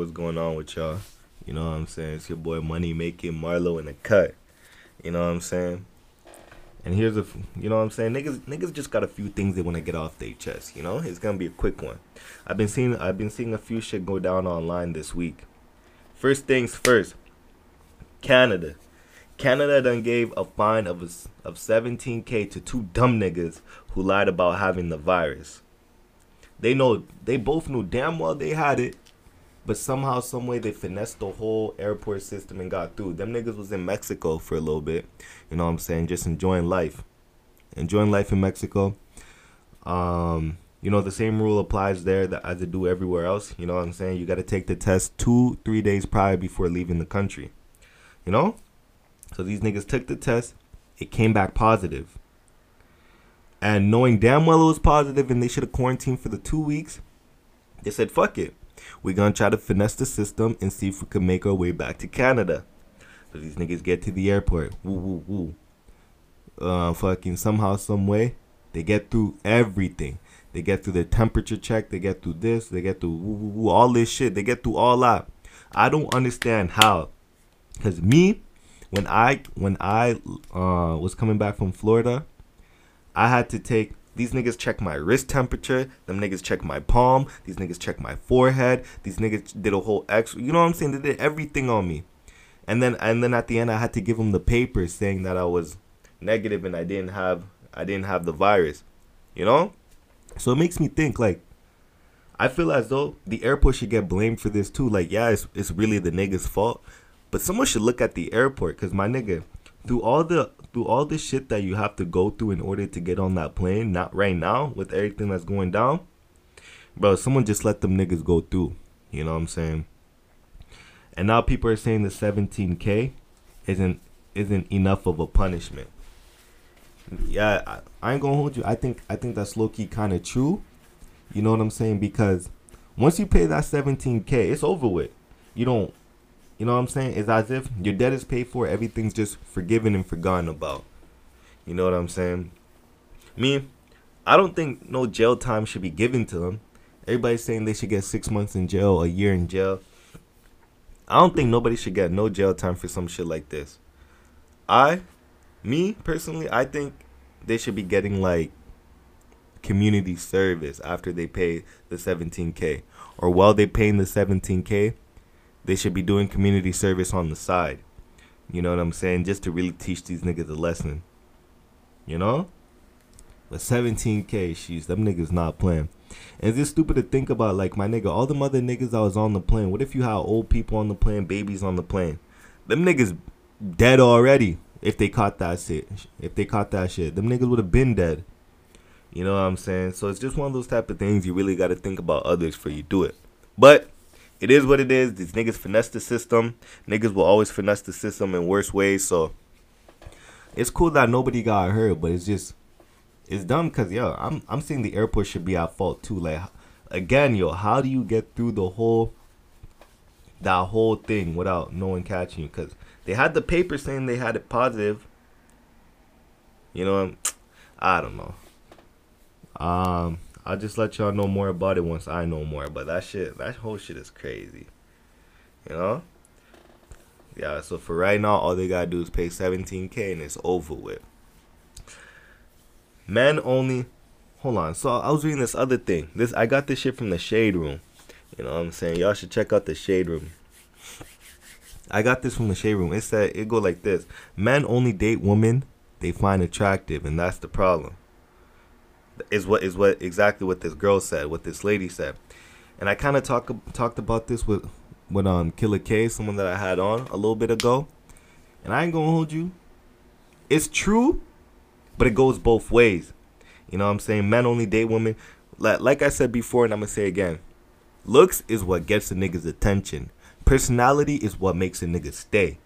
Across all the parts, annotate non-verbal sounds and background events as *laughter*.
what's going on with y'all? You know what I'm saying? It's your boy Money Making Marlo in the cut. You know what I'm saying? And here's a, you know what I'm saying? Niggas, niggas just got a few things they want to get off their chest. You know, it's gonna be a quick one. I've been seeing, I've been seeing a few shit go down online this week. First things first, Canada. Canada done gave a fine of a, of 17k to two dumb niggas who lied about having the virus. They know they both knew damn well they had it, but somehow, some way, they finessed the whole airport system and got through. Them niggas was in Mexico for a little bit. You know what I'm saying? Just enjoying life, enjoying life in Mexico. Um, you know the same rule applies there that as it do everywhere else. You know what I'm saying? You got to take the test two, three days prior before leaving the country. You know, so these niggas took the test. It came back positive. And knowing damn well it was positive and they should have quarantined for the two weeks, they said, fuck it. We're gonna try to finesse the system and see if we can make our way back to Canada. So these niggas get to the airport. Woo woo woo. Uh fucking somehow, some way, they get through everything. They get through the temperature check, they get through this, they get through woo woo woo, all this shit, they get through all that. I don't understand how. Cause me, when I when I uh was coming back from Florida, I had to take these niggas check my wrist temperature. Them niggas check my palm. These niggas check my forehead. These niggas did a whole X. You know what I'm saying? They did everything on me. And then and then at the end, I had to give them the paper saying that I was negative and I didn't have I didn't have the virus. You know? So it makes me think like I feel as though the airport should get blamed for this too. Like, yeah, it's, it's really the nigga's fault, but someone should look at the airport because my nigga, through all the through all the shit that you have to go through in order to get on that plane, not right now with everything that's going down, bro, someone just let them niggas go through. You know what I'm saying? And now people are saying the 17k isn't isn't enough of a punishment. Yeah, I, I ain't gonna hold you. I think I think that's low key kind of true. You know what I'm saying? Because once you pay that 17k, it's over with. You don't you know what I'm saying? It's as if your debt is paid for, everything's just forgiven and forgotten about. You know what I'm saying? Me, I don't think no jail time should be given to them. Everybody's saying they should get six months in jail, a year in jail. I don't think nobody should get no jail time for some shit like this. I, me personally, I think they should be getting like community service after they pay the 17k or while they paying the 17k they should be doing community service on the side. You know what I'm saying? Just to really teach these niggas a lesson. You know? But 17K, she's them niggas not playing. And it's just stupid to think about, like, my nigga, all the mother niggas I was on the plane. What if you had old people on the plane, babies on the plane? Them niggas dead already if they caught that shit. If they caught that shit. Them niggas would have been dead. You know what I'm saying? So it's just one of those type of things you really got to think about others before you do it. But it is what it is. These niggas finesse the system. Niggas will always finesse the system in worse ways. So it's cool that nobody got hurt, but it's just it's dumb because yo, I'm I'm saying the airport should be at fault too. Like again, yo, how do you get through the whole that whole thing without no one catching you? Because they had the paper saying they had it positive. You know, I don't know. Um. I'll just let y'all know more about it once I know more. But that shit, that whole shit is crazy. You know? Yeah, so for right now, all they gotta do is pay 17k and it's over with. Men only. Hold on. So I was reading this other thing. This I got this shit from the Shade Room. You know what I'm saying? Y'all should check out the Shade Room. I got this from the Shade Room. It said it go like this: Men only date women they find attractive, and that's the problem is what is what exactly what this girl said, what this lady said, and I kind of talk talked about this with with um Killer K, someone that I had on a little bit ago, and I ain't gonna hold you. It's true, but it goes both ways. You know what I'm saying? Men only date women. Like, like I said before, and I'm gonna say again, looks is what gets a nigga's attention. Personality is what makes a nigga stay.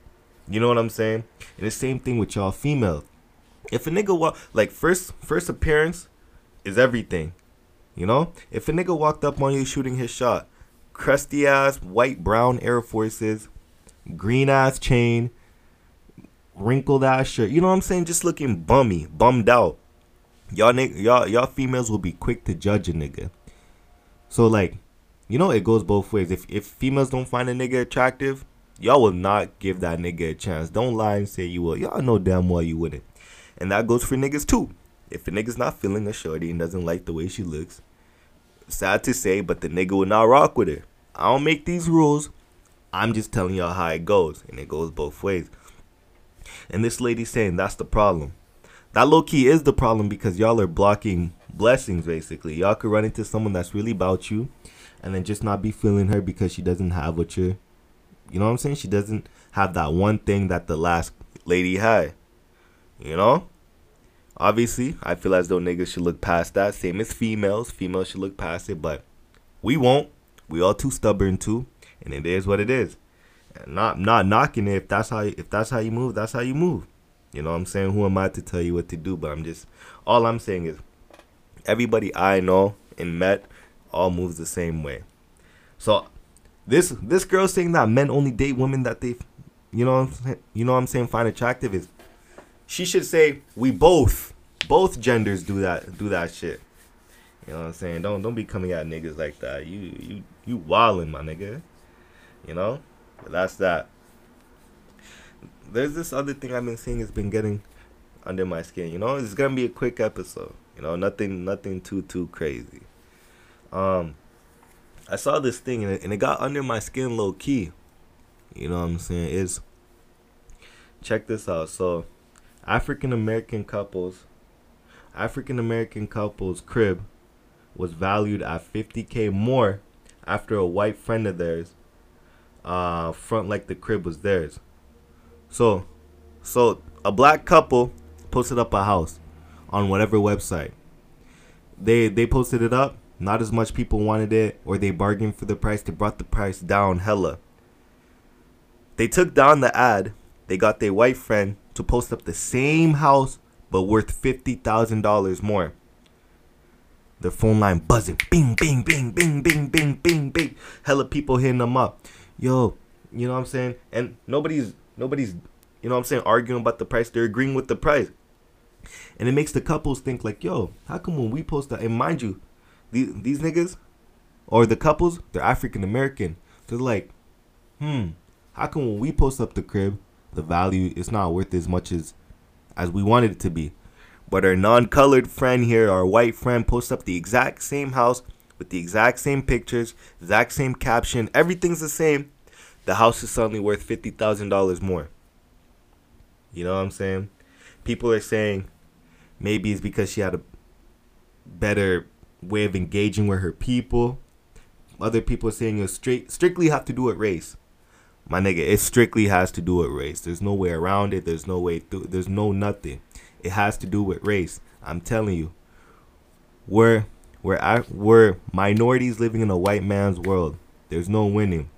You know what I'm saying? And the same thing with y'all female. If a nigga walk like first first appearance, is everything. You know? If a nigga walked up on you shooting his shot, crusty ass white brown Air Forces, green ass chain, wrinkled ass shirt. You know what I'm saying? Just looking bummy, bummed out. Y'all nigga, y'all y'all females will be quick to judge a nigga. So like, you know, it goes both ways. If if females don't find a nigga attractive, y'all will not give that nigga a chance. Don't lie and say you will. Y'all know damn well you wouldn't. And that goes for niggas too. If a nigga's not feeling a shorty and doesn't like the way she looks, sad to say, but the nigga will not rock with her. I don't make these rules. I'm just telling y'all how it goes, and it goes both ways. And this lady's saying that's the problem. That low key is the problem because y'all are blocking blessings basically. Y'all could run into someone that's really about you and then just not be feeling her because she doesn't have what you're you know what I'm saying? She doesn't have that one thing that the last lady had. You know? Obviously, I feel as though niggas should look past that. Same as females. Females should look past it, but we won't. We all too stubborn too, and it is what it is. And not not knocking it if that's how if that's how you move, that's how you move. You know what I'm saying? Who am I to tell you what to do? But I'm just all I'm saying is everybody I know and met all moves the same way. So this this girl saying that men only date women that they you know you know what I'm saying find attractive is she should say we both both genders do that do that shit. You know what I'm saying? Don't don't be coming at niggas like that. You you you wildin', my nigga. You know? But that's that. There's this other thing I've been seeing has been getting under my skin. You know, it's gonna be a quick episode. You know, nothing nothing too too crazy. Um I saw this thing and it, and it got under my skin low key. You know what I'm saying? Is check this out. So African American couples African American couples crib was valued at 50k more after a white friend of theirs uh front like the crib was theirs. So so a black couple posted up a house on whatever website. They they posted it up, not as much people wanted it or they bargained for the price, they brought the price down hella. They took down the ad. They got their white friend to post up the same house but worth $50,000 more. The phone line buzzing. Bing, bing, bing, bing, bing, bing, bing, bing. Hella people hitting them up. Yo, you know what I'm saying? And nobody's, nobody's, you know what I'm saying, arguing about the price. They're agreeing with the price. And it makes the couples think like, yo, how come when we post that, and mind you, these, these niggas or the couples, they're African American. They're like, hmm, how come when we post up the crib, the value is not worth as much as as we wanted it to be. But our non-colored friend here, our white friend, posts up the exact same house with the exact same pictures, exact same caption, everything's the same. The house is suddenly worth fifty thousand dollars more. You know what I'm saying? People are saying maybe it's because she had a better way of engaging with her people. Other people are saying straight strictly have to do with race my nigga, it strictly has to do with race. There's no way around it. There's no way through. There's no nothing. It has to do with race. I'm telling you. We're we're we're minorities living in a white man's world. There's no winning.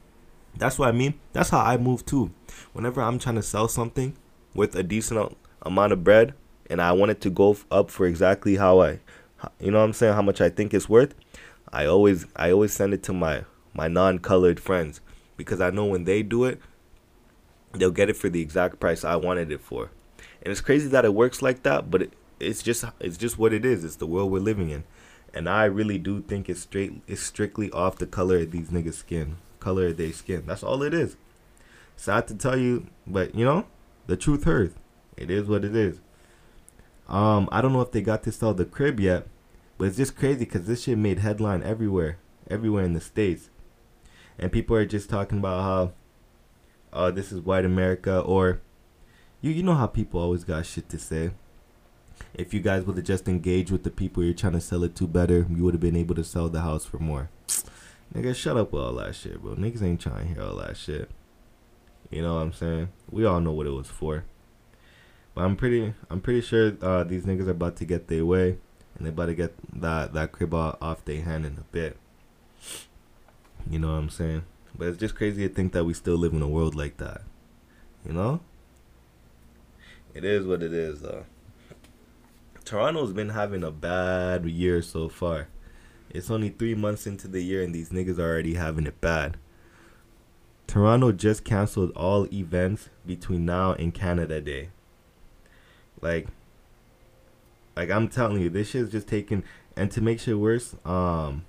That's what I mean. That's how I move too. Whenever I'm trying to sell something with a decent amount of bread and I want it to go up for exactly how I, you know what I'm saying, how much I think it's worth, I always I always send it to my my non-colored friends because I know when they do it, they'll get it for the exact price I wanted it for. And it's crazy that it works like that, but it, it's just it's just what it is. It's the world we're living in. And I really do think it's straight it's strictly off the color of these niggas' skin. Color of their skin. That's all it is. Sad to tell you, but you know, the truth hurts. It is what it is. Um, I don't know if they got to sell the crib yet, but it's just crazy because this shit made headline everywhere, everywhere in the states and people are just talking about how uh this is white America or you you know how people always got shit to say. If you guys would have just engaged with the people you're trying to sell it to better, you would have been able to sell the house for more. *tsk* Nigga, shut up with all that shit, bro. Niggas ain't trying to hear all that shit. You know what I'm saying? We all know what it was for. But I'm pretty I'm pretty sure uh, these niggas are about to get their way and they about to get that that crib off their hand in a bit. You know what I'm saying? But it's just crazy to think that we still live in a world like that. You know? It is what it is, though. Toronto's been having a bad year so far. It's only three months into the year and these niggas are already having it bad. Toronto just canceled all events between now and Canada Day. Like, like I'm telling you, this shit's just taking. And to make shit worse, um,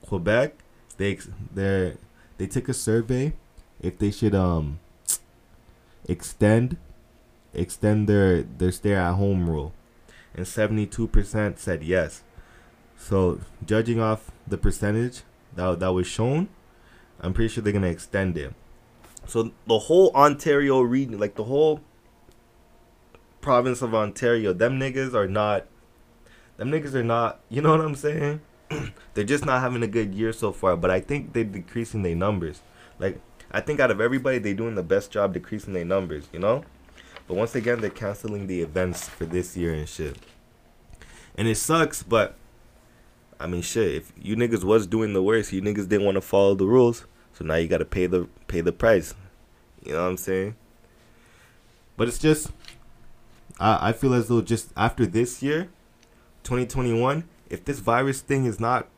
Quebec they they they took a survey if they should um extend extend their their stay at home rule, and seventy two percent said yes. So judging off the percentage that that was shown, I'm pretty sure they're gonna extend it. So the whole Ontario region, like the whole province of Ontario, them niggas are not. Them niggas are not. You know what I'm saying? *clears throat* they're just not having a good year so far. But I think they're decreasing their numbers. Like I think out of everybody, they're doing the best job decreasing their numbers. You know. But once again, they're canceling the events for this year and shit. And it sucks, but I mean, shit. If you niggas was doing the worst, you niggas didn't want to follow the rules, so now you gotta pay the pay the price. You know what I'm saying? But it's just, I I feel as though just after this year, 2021, if this virus thing is not,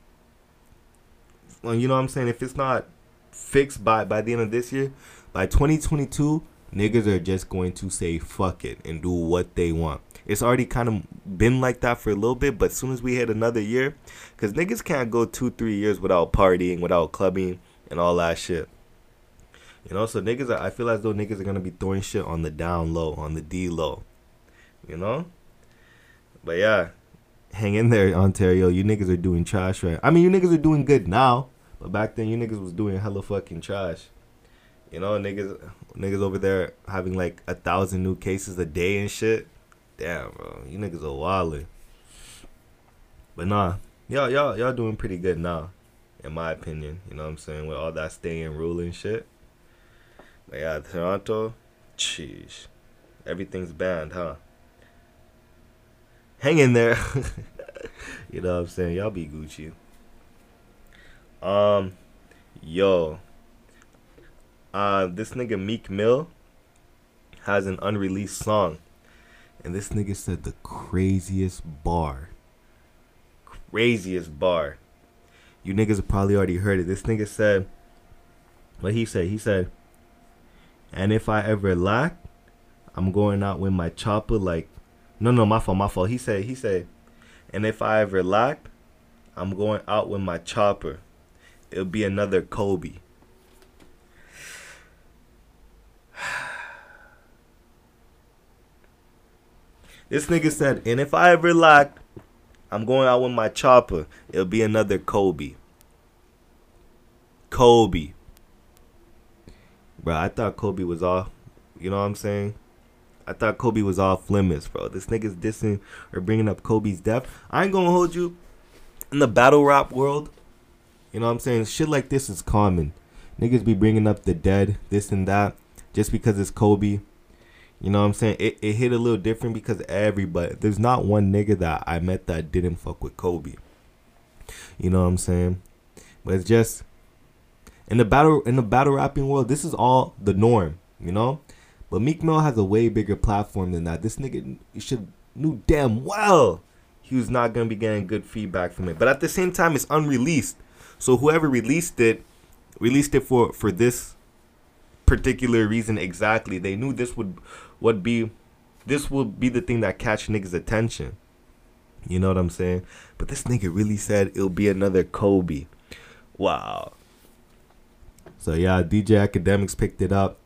you know what I'm saying? If it's not fixed by by the end of this year, by 2022, niggas are just going to say fuck it and do what they want. It's already kind of been like that for a little bit, but as soon as we hit another year, because niggas can't go two, three years without partying, without clubbing, and all that shit. You know, so niggas, are, I feel as though niggas are gonna be throwing shit on the down low, on the D low. You know? But yeah, hang in there, Ontario. You niggas are doing trash right. I mean, you niggas are doing good now, but back then you niggas was doing hella fucking trash. You know, niggas, niggas over there having like a thousand new cases a day and shit. Damn, bro, you niggas are wildin'. But nah, y'all, y'all, y'all doing pretty good now, in my opinion. You know what I'm saying? With all that staying rule and shit. But yeah, Toronto, jeez, everything's banned, huh? Hang in there. *laughs* you know what I'm saying? Y'all be Gucci. Um, yo, uh, this nigga Meek Mill has an unreleased song and this nigga said the craziest bar. Craziest bar. You niggas have probably already heard it. This nigga said, what he said? He said, and if I ever lack, I'm going out with my chopper like, no, no, my fault, my fault. He said, he said, and if I ever lack, I'm going out with my chopper. It'll be another Kobe. *sighs* This nigga said, and if I ever lack, I'm going out with my chopper. It'll be another Kobe. Kobe. Bro, I thought Kobe was off. You know what I'm saying? I thought Kobe was off limits, bro. This nigga's dissing or bringing up Kobe's death. I ain't gonna hold you. In the battle rap world, you know what I'm saying? Shit like this is common. Niggas be bringing up the dead, this and that, just because it's Kobe. You know what I'm saying? It, it hit a little different because everybody, there's not one nigga that I met that didn't fuck with Kobe. You know what I'm saying? But it's just in the battle in the battle rapping world, this is all the norm, you know? But Meek Mill has a way bigger platform than that. This nigga should knew damn well he was not gonna be getting good feedback from it. But at the same time, it's unreleased. So whoever released it, released it for for this particular reason exactly. They knew this would would be this would be the thing that catch niggas' attention. You know what I'm saying? But this nigga really said it'll be another Kobe. Wow. So yeah, DJ Akademiks picked it up.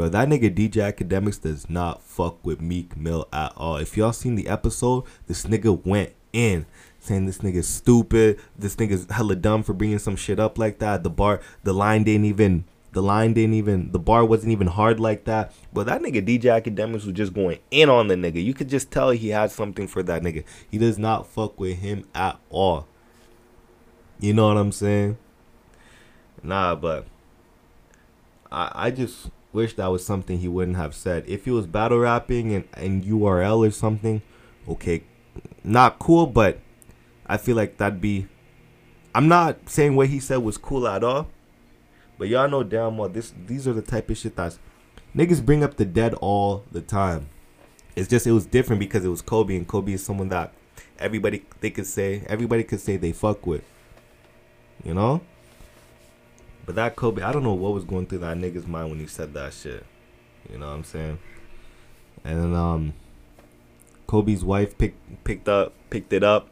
Bro, that nigga DJ Akademiks does not fuck with Meek Mill at all. If y'all seen the episode, this nigga went in saying this nigga's stupid. This nigga's hella dumb for bringing some shit up like that. The bar, the line didn't even the line didn't even, the bar wasn't even hard like that. But that nigga DJ Akademiks was just going in on the nigga. You could just tell he had something for that nigga. He does not fuck with him at all. You know what I'm saying? Nah, but I I just wish that was something he wouldn't have said. If he was battle rapping and, and URL or something, okay, not cool, but I feel like that'd be. I'm not saying what he said was cool at all, but y'all know damn well this these are the type of shit that's niggas bring up the dead all the time. It's just it was different because it was Kobe and Kobe is someone that everybody they could say everybody could say they fuck with. You know? But that Kobe, I don't know what was going through that nigga's mind when he said that shit. You know what I'm saying? And then um Kobe's wife picked picked up picked it up.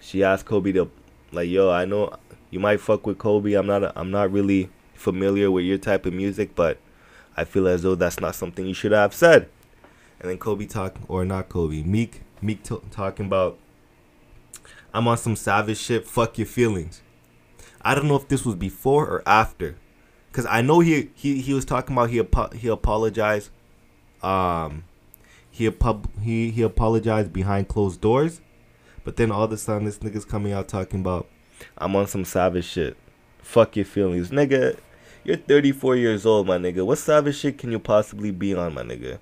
She asked Kobe to like, yo, I know You might fuck with Kobe. I'm not. I'm not really familiar with your type of music, but I feel as though that's not something you should have said. And then Kobe talk or not Kobe, Meek Meek t- talking about I'm on some savage shit. Fuck your feelings. I don't know if this was before or after, cause I know he he, he was talking about he apo- he apologized, um, he pub he he apologized behind closed doors, but then all of a sudden this nigga's coming out talking about I'm on some savage shit. Fuck your feelings, nigga. You're 34 years old, my nigga. What savage shit can you possibly be on, my nigga?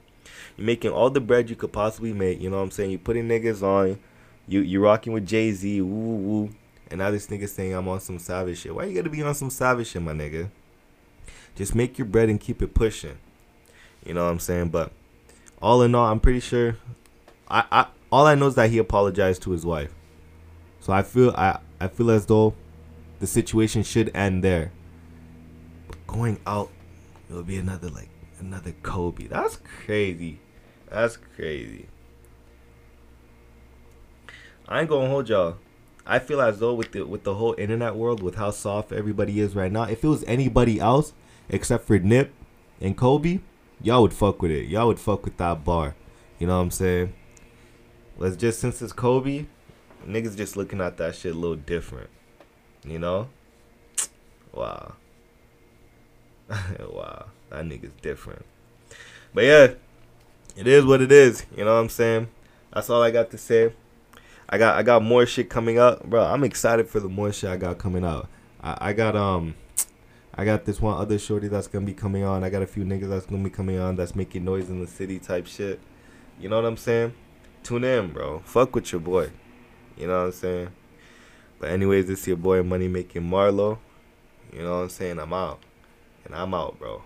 You're making all the bread you could possibly make. You know what I'm saying? You're putting niggas on. You you rocking with Jay Z. Woo woo. And now this nigga saying I'm on some savage shit. Why you gotta be on some savage shit, my nigga? Just make your bread and keep it pushing. You know what I'm saying? But all in all, I'm pretty sure. I, I all I know is that he apologized to his wife. So I feel I I feel as though the situation should end there. But going out, it'll be another like another Kobe. That's crazy. That's crazy. I ain't gonna hold y'all. I feel as though with the with the whole internet world, with how soft everybody is right now, if it was anybody else except for Nip and Kobe, y'all would fuck with it. Y'all would fuck with that bar. You know what I'm saying? Let's just since it's Kobe, niggas just looking at that shit a little different. You know? *tsk* Wow. *laughs* wow. That nigga's different. But yeah, it is what it is. You know what I'm saying? That's all I got to say. I got I got more shit coming up, bro. I'm excited for the more shit I got coming out. I, I got um I got this one other shorty that's gonna be coming on. I got a few niggas that's gonna be coming on that's making noise in the city type shit. You know what I'm saying? Tune in, bro. Fuck with your boy. You know what I'm saying? But anyways, this your boy Money Making Marlo. You know what I'm saying? I'm out. And I'm out, bro.